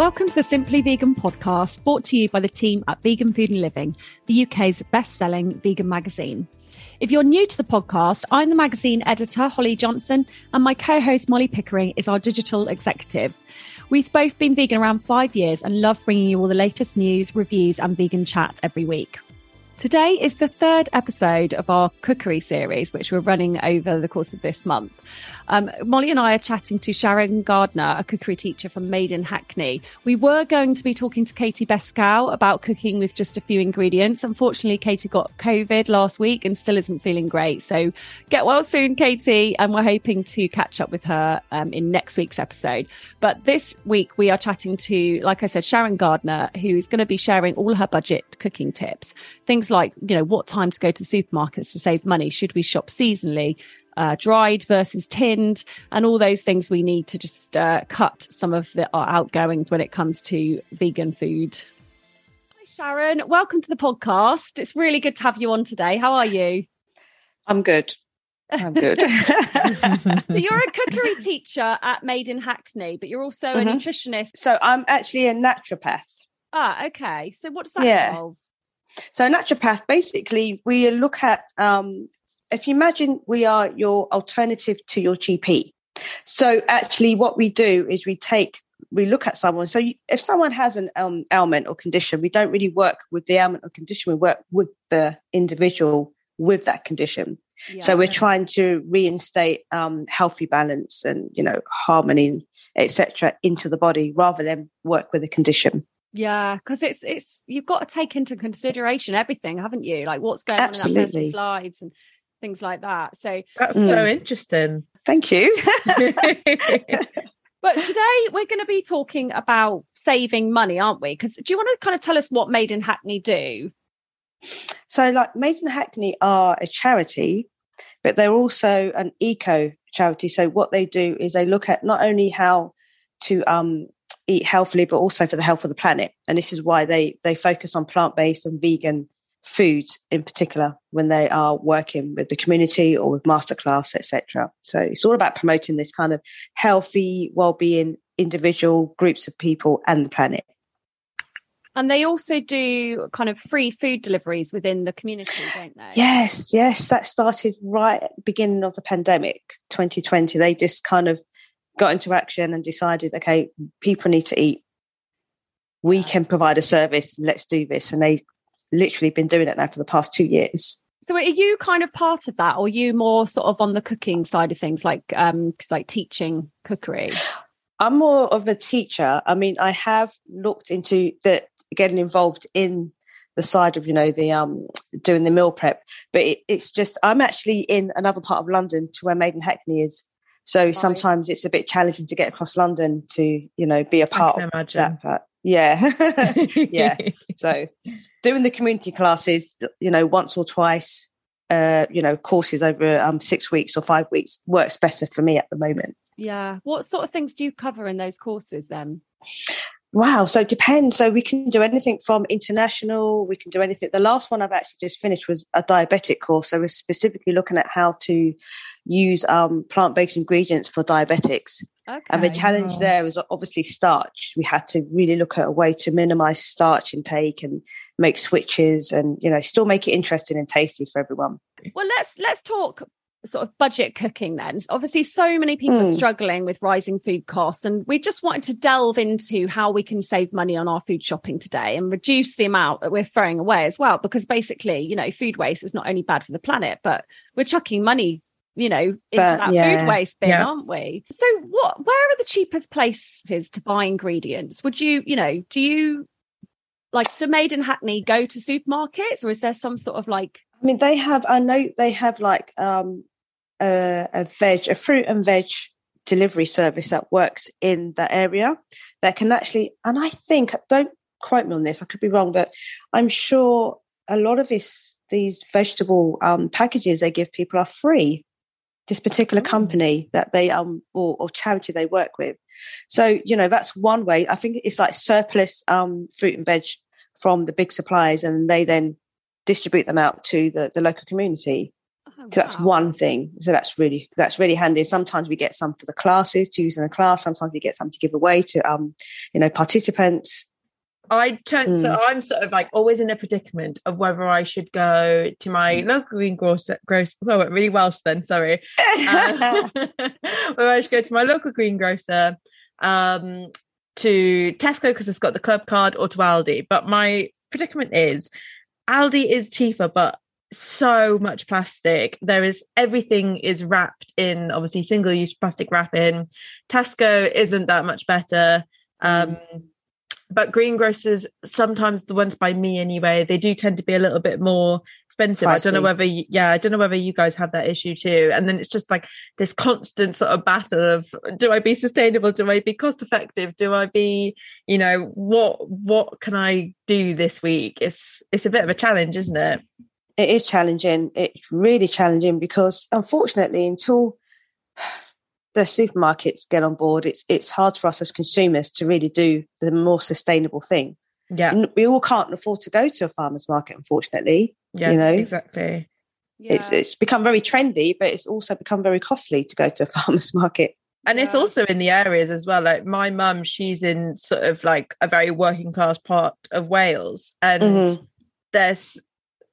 Welcome to the Simply Vegan podcast, brought to you by the team at Vegan Food and Living, the UK's best selling vegan magazine. If you're new to the podcast, I'm the magazine editor, Holly Johnson, and my co host, Molly Pickering, is our digital executive. We've both been vegan around five years and love bringing you all the latest news, reviews, and vegan chat every week. Today is the third episode of our cookery series, which we're running over the course of this month. Um, Molly and I are chatting to Sharon Gardner, a cookery teacher from Made in Hackney. We were going to be talking to Katy Beskow about cooking with just a few ingredients. Unfortunately, Katy got COVID last week and still isn't feeling great. So get well soon, Katy. And we're hoping to catch up with her um, in next week's episode. But this week, we are chatting to, like I said, Sharon Gardner, who is going to be sharing all her budget cooking tips. Things like, you know, what time to go to the supermarkets to save money? Should we shop seasonally? uh, dried versus tinned, and all those things we need to just uh, cut some of the, our outgoings when it comes to vegan food. Hi, Sharon. Welcome to the podcast. It's really good to have you on today. How are you? I'm good. I'm good. you're a cookery teacher at Made in Hackney, but you're also mm-hmm. a nutritionist. So I'm actually a naturopath. Ah, okay. So what does that yeah. involve? So a naturopath, basically, we look at um, if you imagine we are your alternative to your GP. So actually, what we do is we take we look at someone. So you, if someone has an um, ailment or condition, we don't really work with the ailment or condition. We work with the individual with that condition. Yeah. So we're trying to reinstate um, healthy balance and you know harmony, etc., into the body rather than work with the condition. Yeah, because it's it's you've got to take into consideration everything, haven't you? Like what's going Absolutely. on in that person's lives and things like that. So that's mm. so interesting. Thank you. but today we're going to be talking about saving money, aren't we? Because do you want to kind of tell us what Made in Hackney do? So, like Made in Hackney are a charity, but they're also an eco charity. So, what they do is they look at not only how to um, eat healthily, but also for the health of the planet. And this is why they they focus on plant based and vegan foods in particular when they are working with the community or with masterclass etc so it's all about promoting this kind of healthy well-being individual groups of people and the planet. And they also do kind of free food deliveries within the community don't they? Yes yes. That started right at the beginning of the pandemic 2020 they just kind of got into action and decided okay people need to eat we can provide a service let's do this and they literally been doing it now for the past two years. So are you kind of part of that, or you more sort of on the cooking side of things, like um, like teaching cookery? I'm more of a teacher. I mean, I have looked into the getting involved in the side of you know the um doing the meal prep, but it, it's just I'm actually in another part of London to where Made in Hackney is. So right. sometimes it's a bit challenging to get across London to you know be a part of imagine. that part. Yeah. yeah. So doing the community classes, you know, once or twice, uh, you know, courses over um, six weeks or five weeks works better for me at the moment. Yeah. What sort of things do you cover in those courses then? Wow. So it depends. So we can do anything from international, we can do anything. The last one I've actually just finished was a diabetic course. So we're specifically looking at how to use um, plant based ingredients for diabetics. Okay. And the challenge there was obviously starch. We had to really look at a way to minimize starch intake and make switches and, you know, still make it interesting and tasty for everyone. Well, let's let's talk sort of budget cooking then obviously so many people mm. are hmm. struggling with rising food costs and we just wanted to delve into how we can save money on our food shopping today and reduce the amount that we're throwing away as well because basically you know food waste is not only bad for the planet but we're chucking money you know, into But, that yeah. food waste bin, Yeah. aren't we? So what where are the cheapest places to buy ingredients? Would you, you know, do you like do Made in Hackney go to supermarkets or is there some sort of like I mean, they have. I know they have like um, a, a veg, a fruit and veg delivery service that works in that area that can actually. And I think, don't quote me on this. I could be wrong, but I'm sure a lot of this these vegetable um, packages they give people are free. This particular Oh. company that they um or, or charity they work with. So you know that's one way. I think it's like surplus um, fruit and veg from the big suppliers, and they then distribute them out to the, the local community. Oh, So that's wow. one thing. So that's really that's really handy. Sometimes we get some for the classes to use in a class. Sometimes we get some to give away to um you know participants. I turn so Mm. I'm sort of like always in a predicament of whether I should go to my local greengrocer. Gross, well, I went really Welsh then. Sorry. Uh, whether I should go to my local greengrocer, um, to Tesco because it's got the club card, or to Aldi. But my predicament is Aldi is cheaper, but so much plastic. There is everything is wrapped in obviously single use plastic wrapping. Tesco isn't that much better. Um, but greengrocers, sometimes the ones by me anyway, they do tend to be a little bit more expensive. I don't know whether, you, yeah, I don't know whether you guys have that issue too. And then it's just like this constant sort of battle of do I be sustainable? Do I be cost effective? Do I be, you know, what what can I do this week? It's it's a bit of a challenge, isn't it? It is challenging. It's really challenging because unfortunately, until the supermarkets get on board, it's it's hard for us as consumers to really do the more sustainable thing. Yeah, We all can't afford to go to a farmer's market, unfortunately. yeah, you know, exactly. It's Yeah. it's become very trendy, but it's also become very costly to go to a farmer's market. and it's also in the areas as well like my mum she's in sort of like a very working class part of wales and Mhm. there's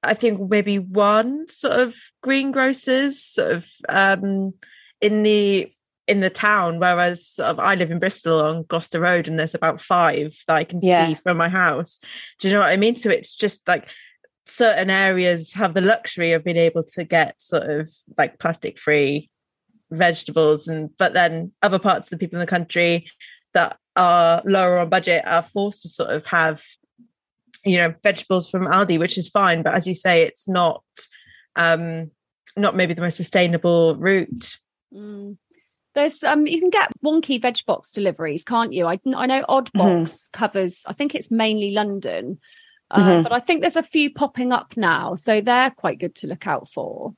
i think maybe one sort of greengrocers sort of um in the in the town whereas sort of i live in bristol on gloucester road and there's about five that i can Yeah. see from my house do you know what i mean so it's just like certain areas have the luxury of being able to get sort of like plastic free vegetables and but then other parts of the people in the country that are lower on budget are forced to sort of have you know vegetables from aldi which is fine but as you say it's not um not maybe the most sustainable route Mm. There's um you can get wonky veg box deliveries, can't you? I I know Oddbox covers. I think it's mainly London, uh, Mhm. but I think there's a few popping up now, so they're quite good to look out for.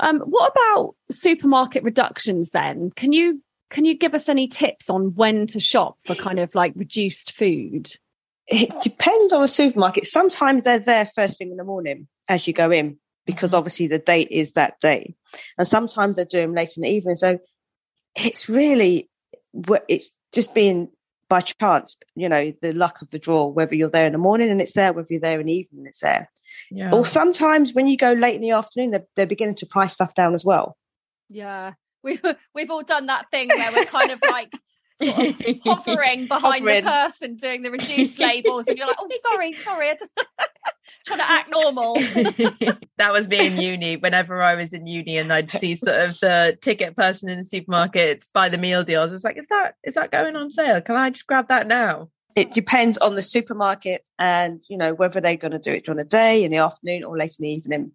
Um, what about supermarket reductions? Then can you can you give us any tips on when to shop for kind of like reduced food? It depends on the supermarket. Sometimes they're there first thing in the morning as you go in, because mm-hmm. obviously the date is that day, and sometimes they're doing late in the evening. So it's really it's just being by chance, you know, the luck of the draw. Whether you're there in the morning and it's there, whether you're there in the evening, and it's there. yeah Or sometimes when you go late in the afternoon, they're, they're beginning to price stuff down as well. Yeah, we've we've all done that thing where we're kind of like sort of hovering behind Hovering. the person doing the reduced labels, and you're like, "Oh, sorry, sorry," I d- trying to act normal. that was me in uni whenever i was in uni and i'd see sort of the ticket person in the supermarkets buy the meal deals i was like is that is that going on sale can i just grab that now It depends on the supermarket and you know whether they're going to do it during the day, in the afternoon, or late in the evening.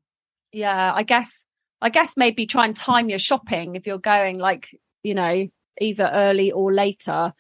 Yeah, I guess I guess maybe try and time your shopping if you're going like you know either early or later.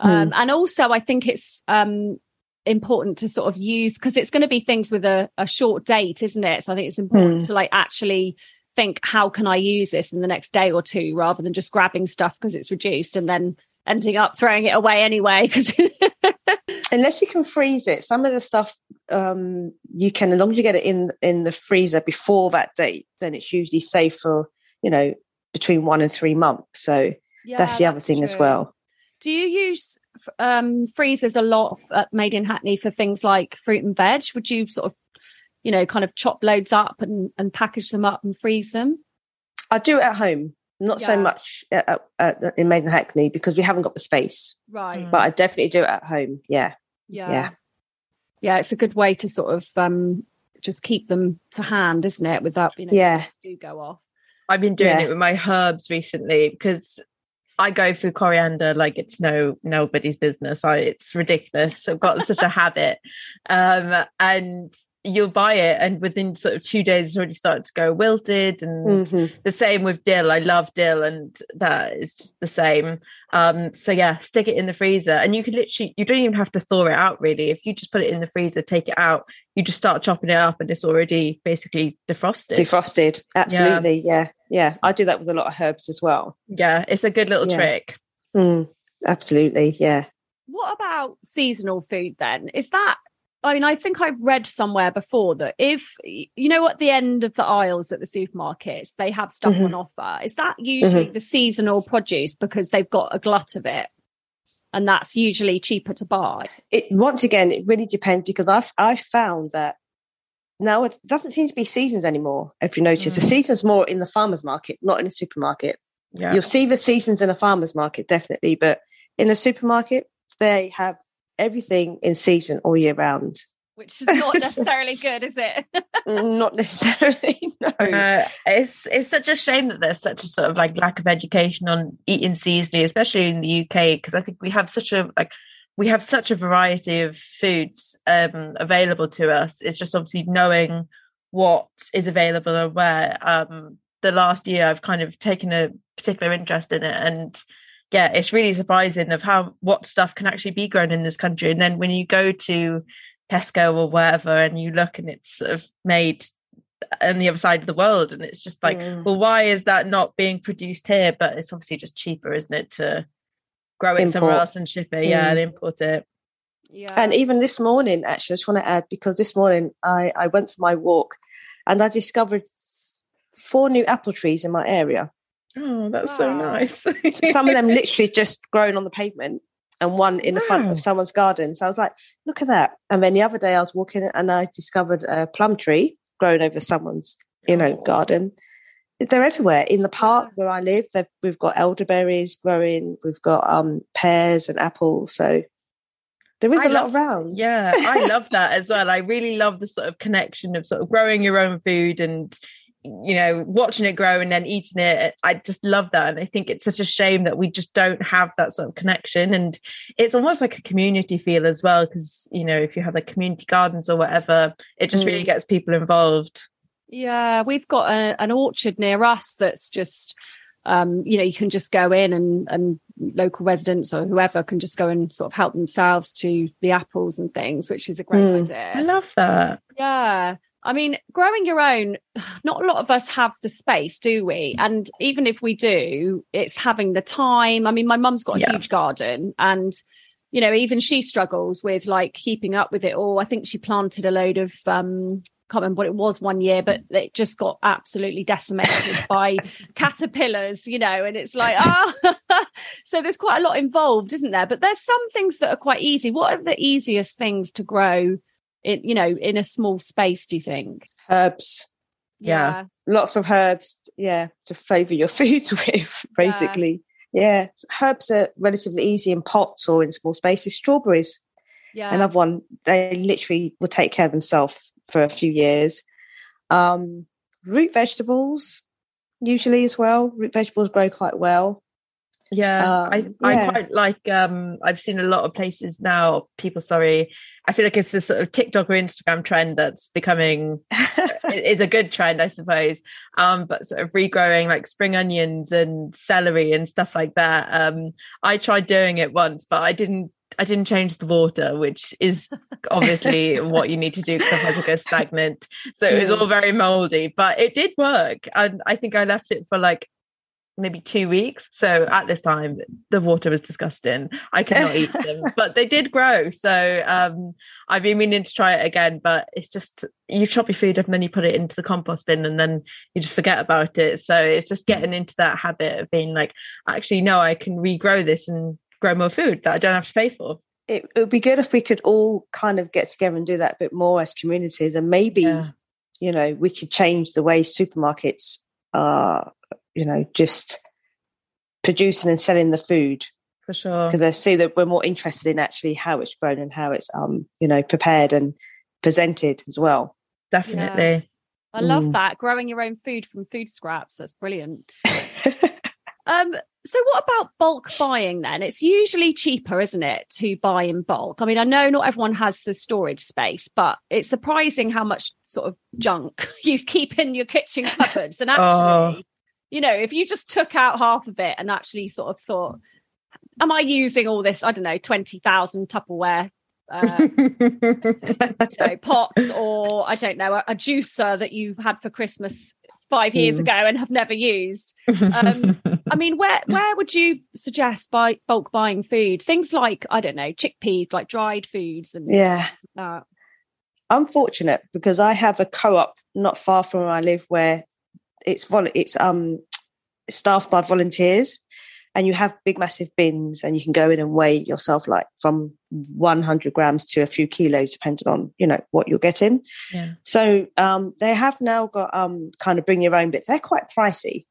Um, And also, I think it's um, important to sort of use because it's going to be things with a, a short date, isn't it? So I think it's important to like actually think how can I use this in the next day or two rather than just grabbing stuff because it's reduced and then ending up throwing it away anyway because Unless you can freeze it, some of the stuff um, you can, as long as you get it in in the freezer before that date, then it's usually safe for you know between one and three months. So that's the other thing as well. Do you use um, freezers a lot at Made in Hackney for things like fruit and veg? Would you sort of, you know, kind of chop loads up and, and package them up and freeze them? I do it at home, not so much at, at, at, in Made in Hackney because we haven't got the space. Right. But I definitely do it at home. Yeah, Yeah. yeah. Yeah. It's a good way to sort of um, just keep them to hand, isn't it? Without, you know, Yeah. do go off. I've been doing Yeah. it with my herbs recently because I go through coriander like it's no nobody's business. I it's ridiculous. I've got such a habit. Um, and you'll buy it and within sort of two days it's already started to go wilted and Mhm. the same with dill. I love dill and that is just the same. Um, so yeah, stick it in the freezer and you can literally you don't even have to thaw it out really. If you just put it in the freezer, take it out, you just start chopping it up and it's already basically defrosted. Defrosted. Absolutely. Yeah. yeah. Yeah i do that with a lot of herbs as well. yeah, it's a good little Yeah. trick. Mm, absolutely. Yeah. What about seasonal food then? Is that I mean, I think I've read somewhere before that if you know at the end of the aisles at the supermarkets, they have stuff Mhm. on offer. Is that usually Mm-hmm. the seasonal produce because they've got a glut of it? And that's usually cheaper to buy. It once again, it really depends because I've I found that now it doesn't seem to be seasons anymore. If you notice, the Mm. season's more in the farmers market, not in a supermarket. Yeah. You'll see the seasons in a farmer's market, definitely, but in a supermarket, they have everything in season all year round. Which is not necessarily good, is it? Not necessarily, no. Uh, it's it's such a shame that there's such a sort of like lack of education on eating seasonally, especially in the UK, because I think we have such a like we have such a variety of foods um, available to us. It's just obviously knowing what is available and where. Um, the last year, I've kind of taken a particular interest in it, and yeah, it's really surprising of how what stuff can actually be grown in this country. And then when you go to Tesco or wherever, and you look, and it's sort of made on the other side of the world and it's just like Mm. well why is that not being produced here but it's obviously just cheaper isn't it to grow it somewhere else and ship it yeah Mm. and import it Yeah. And even this morning, actually, I just want to add because this morning I, I went for my walk and I discovered four new apple trees in my area. oh that's so nice Some of them literally just grown on the pavement and one in the front of someone's garden. So I was like, look at that. And then the other day I was walking and I discovered a plum tree grown over someone's, you know, Oh. garden. They're everywhere. In the park where I live, we've got elderberries growing, we've got um, pears and apples. So there is I a lot love- around. yeah i love that as well i really love the sort of connection of sort of growing your own food and you know watching it grow and then eating it i just love that and i think it's such a shame that we just don't have that sort of connection and it's almost like a community feel as well because you know if you have like community gardens or whatever it just really Mm. gets people involved Yeah, we've got a, an orchard near us that's just, um, you know, you can just go in and, and local residents or whoever can just go and sort of help themselves to the apples and things, which is a great Mm. i idea. love that Yeah. I mean, growing your own, not a lot of us have the space, do we? And even if we do, it's having the time. I mean, my mum's got a Yeah. huge garden and, you know, even she struggles with like keeping up with it all. I think she planted a load of, um, can't remember what it was one year, but it just got absolutely decimated by caterpillars, you know, and it's like, ah, so there's quite a lot involved, isn't there? But there's some things that are quite easy. What are the easiest things to grow in, you know, in a small space, do you think? Herbs. Yeah. lots of herbs, yeah, to flavour your foods with, basically. Yeah. Herbs are relatively easy in pots or in small spaces. Strawberries, Yeah. another one, they literally will take care of themselves for a few years. Um, root vegetables, usually as well. Root vegetables grow quite well. Yeah, I, Um, I yeah. quite like um I've seen a lot of places now, people sorry. I feel like it's this sort of TikTok or Instagram trend that's becoming is a good trend, I suppose. Um, but sort of regrowing like spring onions and celery and stuff like that. Um, I tried doing it once, but I didn't I didn't change the water, which is obviously what you need to do because otherwise it goes stagnant. So it was all very moldy, but it did work. And I think I left it for like maybe two weeks. So at this time, the water was disgusting. I cannot eat them, but they did grow. So um, I've been meaning to try it again, but it's just you chop your food up and then you put it into the compost bin and then you just forget about it. So it's just getting into that habit of being like, actually, no, I can regrow this and grow more food that I don't have to pay for. it, it would be good if we could all kind of get together and do that a bit more as communities and maybe Yeah. you know we could change the way supermarkets are you know just producing and selling the food For sure. because they see that we're more interested in actually how it's grown and how it's um you know prepared and presented as well Definitely. I love Mm. that. Growing your own food from food scraps. That's brilliant. Um, so what about bulk buying then? It's usually cheaper, isn't it, to buy in bulk? I mean, I know not everyone has the storage space, but it's surprising how much sort of junk you keep in your kitchen cupboards. And actually, Oh. you know, if you just took out half of it and actually sort of thought, am I using all this, I don't know, 20,000 Tupperware uh, you know, pots or I don't know, a, a juicer that you had for Christmas five years Mm. ago and have never used. Um, I mean, where where would you suggest buy bulk buying food? Things like I don't know, chickpeas, like dried foods, and yeah. that. I'm fortunate because I have a co-op not far from where I live where it's vol- it's um staffed by volunteers and you have big massive bins and you can go in and weigh yourself like from 100 grams to a few kilos depending on you know what you're getting yeah. so um they have now got um kind of bring your own but they're quite pricey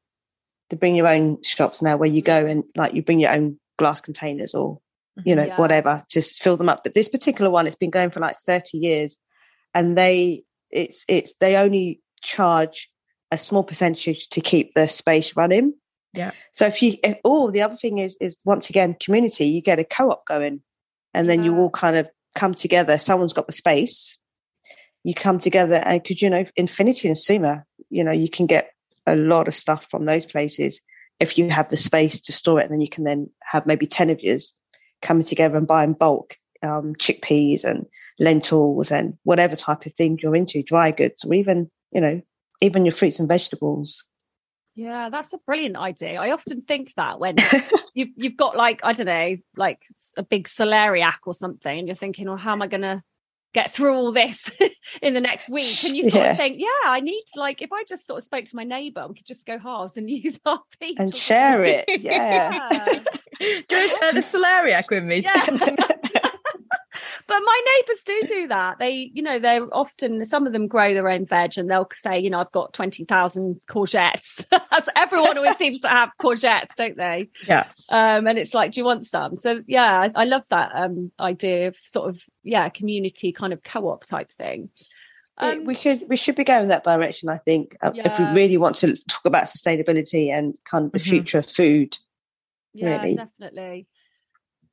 to bring your own shops now where you go and like you bring your own glass containers or you know Yeah. whatever to fill them up but this particular one it's been going for like 30 years and they it's it's they only charge a small percentage to keep the space running Yeah. so if you if, oh the other thing is is once again community you get a co-op going and then you all kind of come together. Someone's got the space. You come together and could you know infinity and suma you know you can get a lot of stuff from those places if you have the space to store it and then you can then have maybe 10 of yours coming together and buying bulk um, chickpeas and lentils and whatever type of thing you're into dry goods or even you know even your fruits and vegetables Yeah, that's a brilliant idea. I often think that when you've you've got like I don't know, like a big celeriac or something, and you're thinking, well, how am I going to get through all this in the next week? And you sort Yeah. of think, yeah, I need to like if I just sort of spoke to my neighbour, we could just go halves and use our feet and share it yeah Yeah. Do you want to share the celeriac with me? Yeah. But my neighbours do do that. They, you know, they're often some of them grow their own veg, and they'll say, you know, I've got twenty thousand courgettes. As everyone always seems to have courgettes, don't they? Yeah. Um, and it's like, do you want some? So yeah, I, I love that um idea of sort of yeah, community kind of co-op type thing. Um, we should we should be going that direction. I think uh, if we really want to talk about sustainability and kind of the Mhm. future of food. yeah, really. definitely.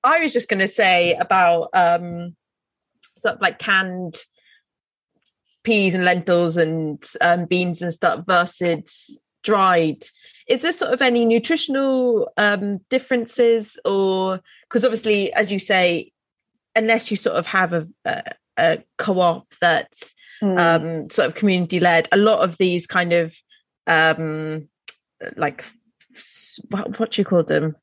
I was just going to say about um, sort of like canned peas and lentils and um, beans and stuff versus dried. Is there sort of any nutritional um, differences, or because obviously, as you say, unless you sort of have a, a, a co-op that's Mm. um, sort of community led. A lot of these kind of um, like what, what do you call them?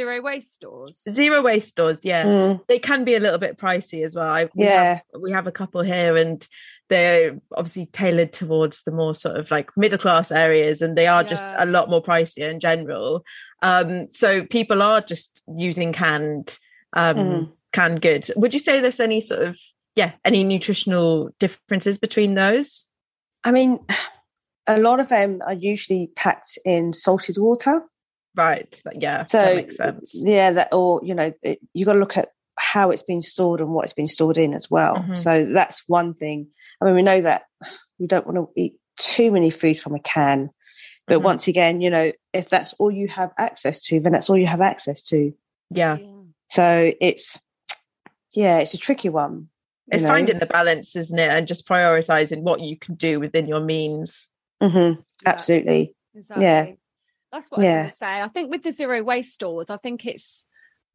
Zero waste stores. zero waste stores. Yeah, Mm. they can be a little bit pricey as well. I, we Yeah. have, we have a couple here, and they're obviously tailored towards the more sort of like middle class areas, and they are just a lot more pricier in general. Um, so people are just using canned um, Mhm. canned goods. Would you say there's any sort of yeah any nutritional differences between those? I mean, a lot of them are usually packed in salted water. Right. Yeah. So that makes sense. yeah, that or you know it, you got to look at how it's been stored and what it's been stored in as well. Mhm. So that's one thing. I mean, we know that we don't want to eat too many food from a can, but Mhm. once again, you know, if that's all you have access to, then that's all you have access to. Yeah. So it's yeah, it's a tricky one. It's know. finding the balance, isn't it? And just prioritizing what you can do within your means. Mhm, Yeah. absolutely. Exactly. Yeah. That's what I Yeah. was going to say. I think with the zero waste stores, I think it's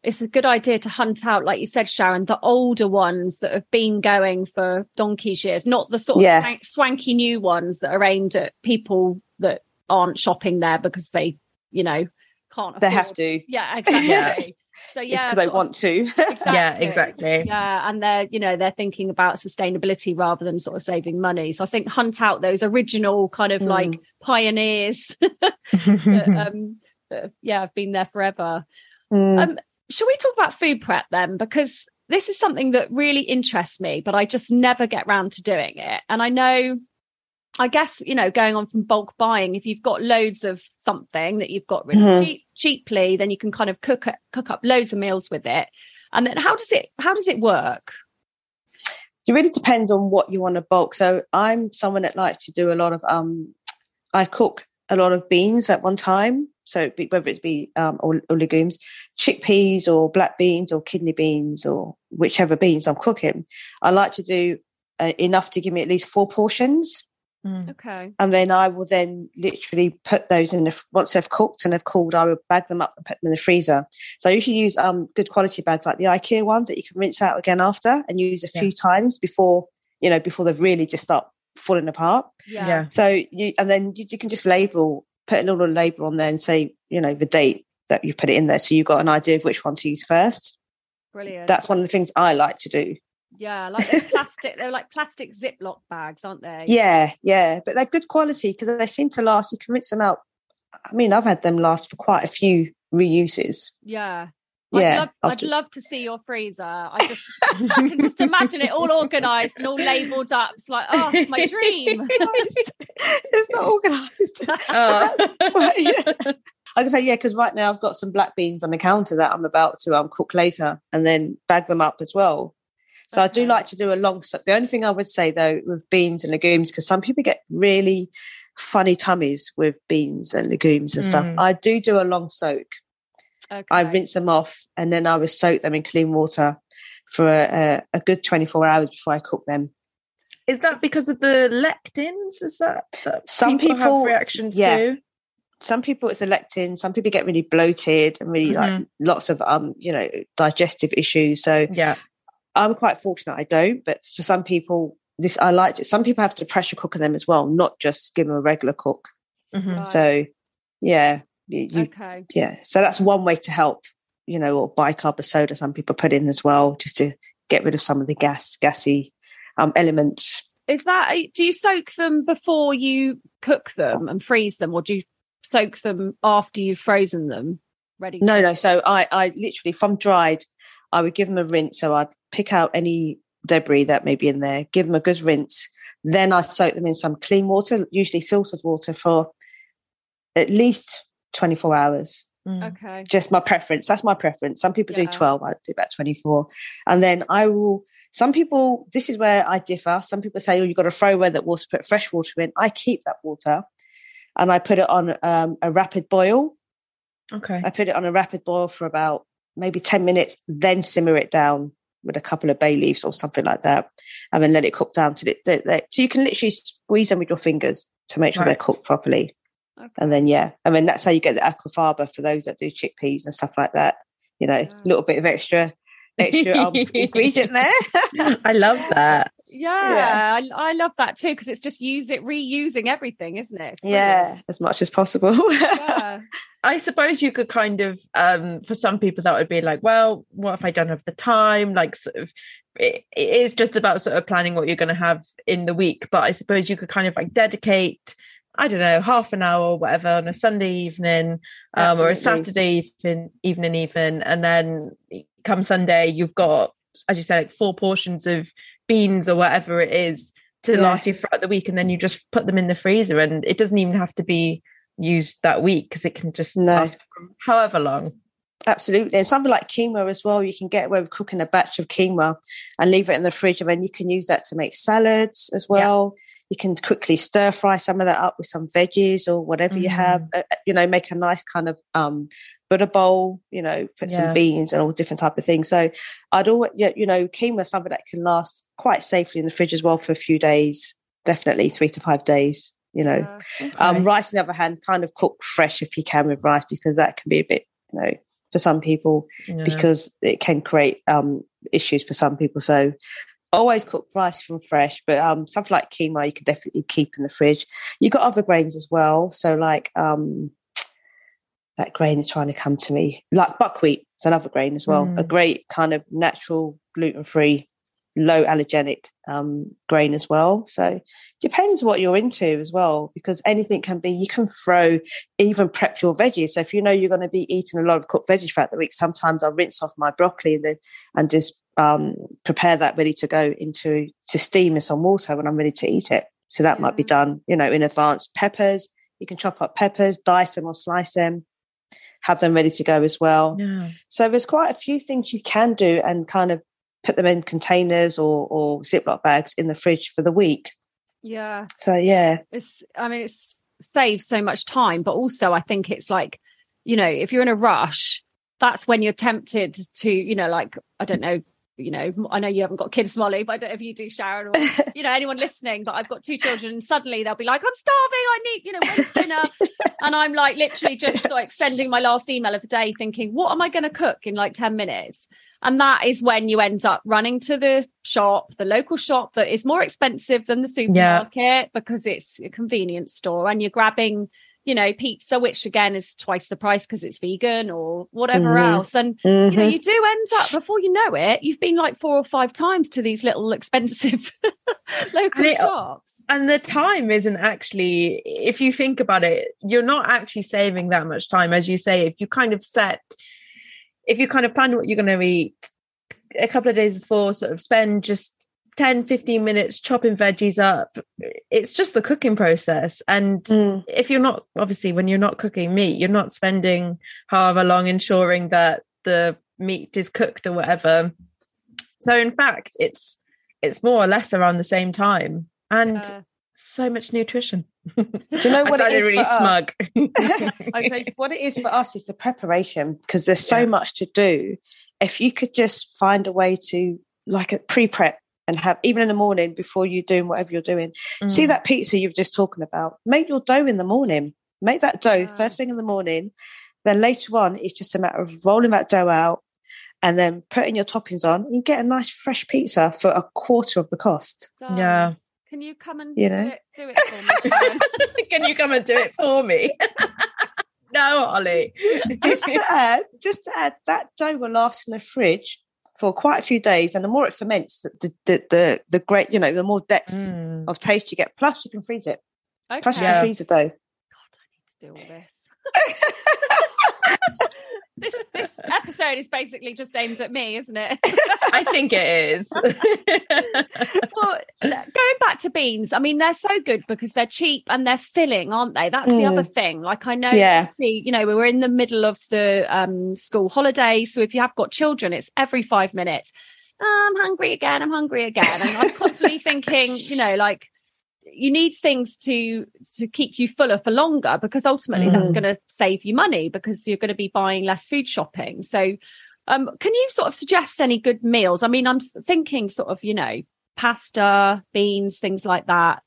it's a good idea to hunt out, like you said, Sharon, the older ones that have been going for donkey's years, not the sort of Yeah. swank- swanky new ones that are aimed at people that aren't shopping there because they, you know, can't. They have to. Yeah, exactly. So yeah, because they want to. Yeah, exactly. yeah, and they're you know they're thinking about sustainability rather than sort of saving money. So I think hunt out those original kind of like Mm. pioneers that, um, that, yeah, have been there forever. Mm. Um, shall we talk about food prep then? Because this is something that really interests me, but I just never get round to doing it. And I know, I guess, you know, going on from bulk buying, if you've got loads of something that you've got really Mhm. cheap, cheaply, then you can kind of cook it, cook up loads of meals with it. And then how does it how does it work? it really depends on what you want to bulk. So I'm someone that likes to do a lot of um I cook a lot of beans at one time. So whether it be um, or, or, legumes, chickpeas or black beans or kidney beans or whichever beans I'm cooking, I like to do uh, enough to give me at least four portions. Mm. Okay. And then I will then literally put those in the once they've cooked and they've cooled, I will bag them up and put them in the freezer. So I usually use um good quality bags like the IKEA ones that you can rinse out again after and use a few times before you know before they've really just start falling apart. Yeah. yeah. So you and then you, you, can just label, put a little label on there and say you know the date that you put it in there, so you've got an idea of which one to use first. Brilliant. That's one of the things I like to do. Yeah, like they're plastic. they're like plastic Ziploc bags, aren't they? Yeah, yeah, but they're good quality because they seem to last. You can rinse them out. I mean, I've had them last for quite a few reuses. Yeah. Yeah, I'd love, I'd love, to see your freezer. I just I can just imagine it all organised and all labelled up. It's like, oh, it's my dream. it's not organised. Oh. yeah. I can say, yeah, because right now I've got some black beans on the counter that I'm about to um, cook later and then bag them up as well. So okay. I do like to do a long soak. The only thing I would say though with beans and legumes, because some people get really funny tummies with beans and legumes and mm. stuff. I do do a long soak. Okay. I rinse them off and then I would soak them in clean water for a, a, good 24 hours before I cook them. Is that because of the lectins? Is that, that some people, people have reactions yeah. to? Some people it's a lectin. Some people get really bloated and really mm-hmm. like lots of um you know digestive issues. So yeah, I'm quite fortunate I don't, but for some people, this I like it. Some people have to pressure cook them as well, not just give them a regular cook. Mm-hmm. Right. So, yeah, you, okay, yeah. So that's one way to help, you know, or bicarb of soda. Some people put in as well, just to get rid of some of the gas, gassy um, elements. Is that? Do you soak them before you cook them and freeze them, or do you soak them after you've frozen them? Ready? No, no. So I, I literally from dried, I would give them a rinse. So I'd pick out any debris that may be in there, give them a good rinse. Then I soak them in some clean water, usually filtered water, for at least 24 hours. Mm. Okay. Just my preference. That's my preference. Some people yeah. do 12, I do about 24. And then I will, some people, this is where I differ. Some people say, oh, you've got to throw away that water, put fresh water in. I keep that water and I put it on um, a rapid boil. Okay. I put it on a rapid boil for about maybe 10 minutes, then simmer it down with a couple of bay leaves or something like that, and then let it cook down to it. So you can literally squeeze them with your fingers to make sure right. they're cooked properly. Okay. And then yeah, I mean that's how you get the aquafaba for those that do chickpeas and stuff like that. You know, a little bit of extra extra um, ingredient there. I love that. Yeah, yeah. I, I, love that too because it's just use it reusing everything, isn't it? Yeah, as much as possible. yeah. I suppose you could kind of, um, for some people, that would be like, well, what if I don't have the time? Like, sort of, it, it is just about sort of planning what you're going to have in the week. But I suppose you could kind of like dedicate, I don't know, half an hour or whatever on a Sunday evening um, or a Saturday evening, evening, even. And then come Sunday, you've got, as you said, like four portions of beans or whatever it is to yeah. last you throughout the week. And then you just put them in the freezer. And it doesn't even have to be used that week because it can just no. last however long. Absolutely. And something like quinoa as well, you can get away with cooking a batch of quinoa and leave it in the fridge. And then you can use that to make salads as well. Yeah. You can quickly stir fry some of that up with some veggies or whatever mm. you have. Mm. Uh, uh, you know, make a nice kind of um, Buddha bowl. You know, put yeah. some beans and all different type of things. So I'd always, you know, quinoa is something that can last quite safely in the fridge as well for a few days. Definitely three to five days you know. Yeah, okay. um, rice, on the other hand, kind of cook fresh if you can with rice because that can be a bit, you know, for some people yeah. because it can create um, issues for some people. So always cook rice from fresh, but um, something like quinoa you can definitely keep in the fridge. You've got other grains as well, so like um, that grain is trying to come to me, like buckwheat. It's another grain as well, mm. a great kind of natural gluten free low allergenic um, grain as well. So depends what you're into as well, because anything can be. You can throw even prep your veggies. So if you know you're going to be eating a lot of cooked veggies throughout the week, sometimes I'll rinse off my broccoli and then and just um, prepare that ready to go into to steam in some water when I'm ready to eat it. So that yeah. might be done, you know, in advance. Peppers, you can chop up peppers, dice them or slice them, have them ready to go as well. Yeah. So there's quite a few things you can do and kind of put them in containers or or Ziploc bags in the fridge for the week. Yeah. So yeah, it's I mean it's saves so much time, but also I think it's like, you know, if you're in a rush, that's when you're tempted to, you know, like I don't know, you know, I know you haven't got kids, Molly, but I don't know if you do, Sharon, or you know, anyone listening. But I've got two children, and suddenly they'll be like, "I'm starving. I need, you know, when's dinner?" and I'm like, literally just like sending my last email of the day, thinking, "What am I going to cook in like ten minutes?" And that is when you end up running to the shop, the local shop that is more expensive than the supermarket yeah. because it's a convenience store, and you're grabbing you know, pizza, which again is twice the price because it's vegan or whatever mm-hmm. else. And, mm-hmm. you know, mm-hmm. you do end up before you know it, you've been like four or five times to these little expensive local and shops. And the time isn't actually, if you think about it, you're not actually saving that much time. As you say, if you kind of set, if you kind of plan what you're going to eat a couple of days before, sort of spend just 10 15 minutes chopping veggies up it's just the cooking process. And mm. if you're not obviously when you're not cooking meat you're not spending however long ensuring that the meat is cooked or whatever. So in fact it's it's more or less around the same time. And uh, so much nutrition do you know what it is really smug I think what it is for us is the preparation because there's so yeah. much to do if you could just find a way to like a pre-prep and have even in the morning before you're doing whatever you're doing. Mm. See that pizza you were just talking about. Make your dough in the morning. Make that dough yeah. first thing in the morning. Then later on, it's just a matter of rolling that dough out and then putting your toppings on. You get a nice fresh pizza for a quarter of the cost. yeah. Can you come and you know? do, it, do it for me? Can you come and do it for me? no, Ollie. just to add, just to add, that dough will last in the fridge for quite a few days, and the more it ferments, the the the, the great you know the more depth mm. of taste you get. Plus, you can freeze it. Okay. Plus, you can freeze the dough. God, I need to do all this. this this episode is basically just aimed at me, isn't it? I think it is. well, going back to beans, I mean, they're so good because they're cheap and they're filling, aren't they? That's mm. the other mm. thing. Like I know, yeah. see, you know, we were in the middle of the um, school holidays, so if you have got children, it's every five minutes. Oh, I'm hungry again. I'm hungry again, and I'm constantly thinking, you know, like you need things to to keep you fuller for longer because ultimately mm. that's going to save you money because you're going to be buying less food shopping so um, can you sort of suggest any good meals i mean i'm thinking sort of you know pasta beans things like that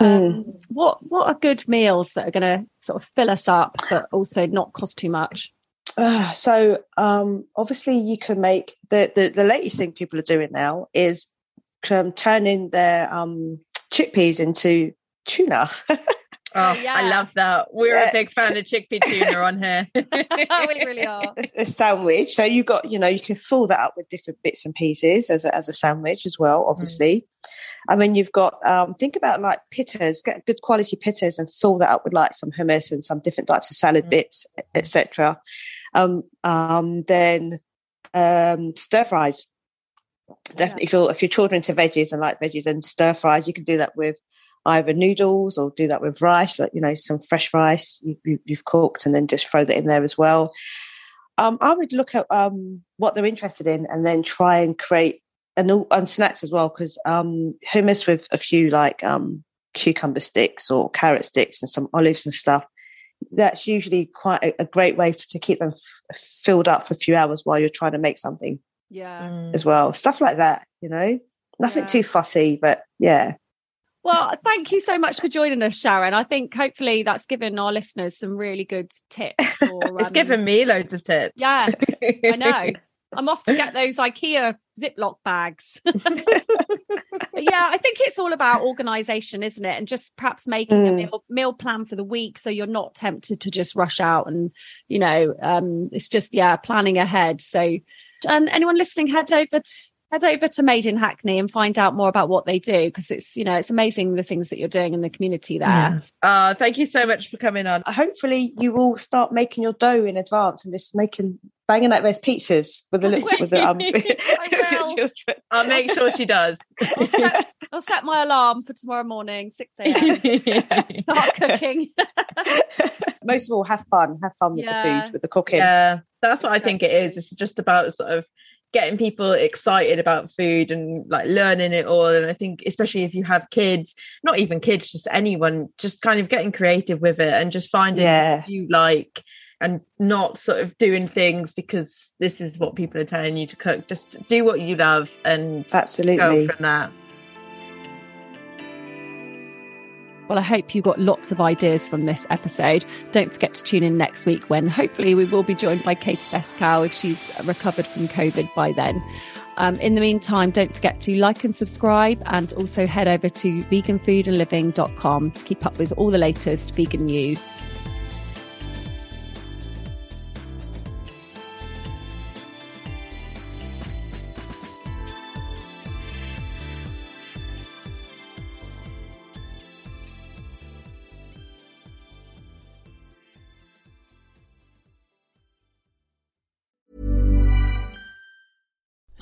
um, mm. what what are good meals that are going to sort of fill us up but also not cost too much uh, so um, obviously you can make the, the the latest thing people are doing now is um, turning their um chickpeas into tuna. Oh, yeah. I love that. We're yeah. a big fan of chickpea tuna on here. we really are. A, a, sandwich. So you got, you know, you can fill that up with different bits and pieces as a, as a sandwich as well, mm. obviously. Mm. I mean, you've got, um, think about like pittas, get good quality pittas and fill that up with like some hummus and some different types of salad mm. bits, etc. Um, um, then um, stir fries definitely if, you if your children into veggies and like veggies and stir fries you can do that with either noodles or do that with rice like you know some fresh rice you, have cooked and then just throw that in there as well. Um, i would look at um, what they're interested in and then try and create and, and snacks as well because um, hummus with a few like um, cucumber sticks or carrot sticks and some olives and stuff that's usually quite a, a great way to keep them f- filled up for a few hours while you're trying to make something yeah. Mm. as well stuff like that you know? Nothing yeah. too fussy but yeah. Well thank you so much for joining us sharon. I think hopefully that's given our listeners some really good tips for, it's um, given me loads of tips. Yeah i know. I'm off to get those ikea ziploc bags. Yeah i think it's all about organization isn't it? And just perhaps making mm. a meal, meal plan for the week so you're not tempted to just rush out and you know um it's just yeah planning ahead. So and anyone listening, head over to head over to Made in Hackney and find out more about what they do because it's you know it's amazing the things that you're doing in the community there. Yes. Uh, thank you so much for coming on. Hopefully, you will start making your dough in advance and just making banging out those pizzas with the with the um. I'll make sure she does. I'll set, I'll set my alarm for tomorrow morning, six a.m. Start cooking. Most of all, have fun. Have fun with yeah. the food, with the cooking. Yeah, that's what I think it is. It's just about sort of getting people excited about food and like learning it all and i think especially if you have kids not even kids just anyone just kind of getting creative with it and just finding Yeah. what you like and not sort of doing things because this is what people are telling you to cook just do what you love and Absolutely. go from that Well, I hope you got lots of ideas from this episode. Don't forget to tune in next week when hopefully we will be joined by Katy Beskow if she's recovered from COVID by then. Um, in the meantime, don't forget to like and subscribe and also head over to veganfoodandliving.com to keep up with all the latest vegan news.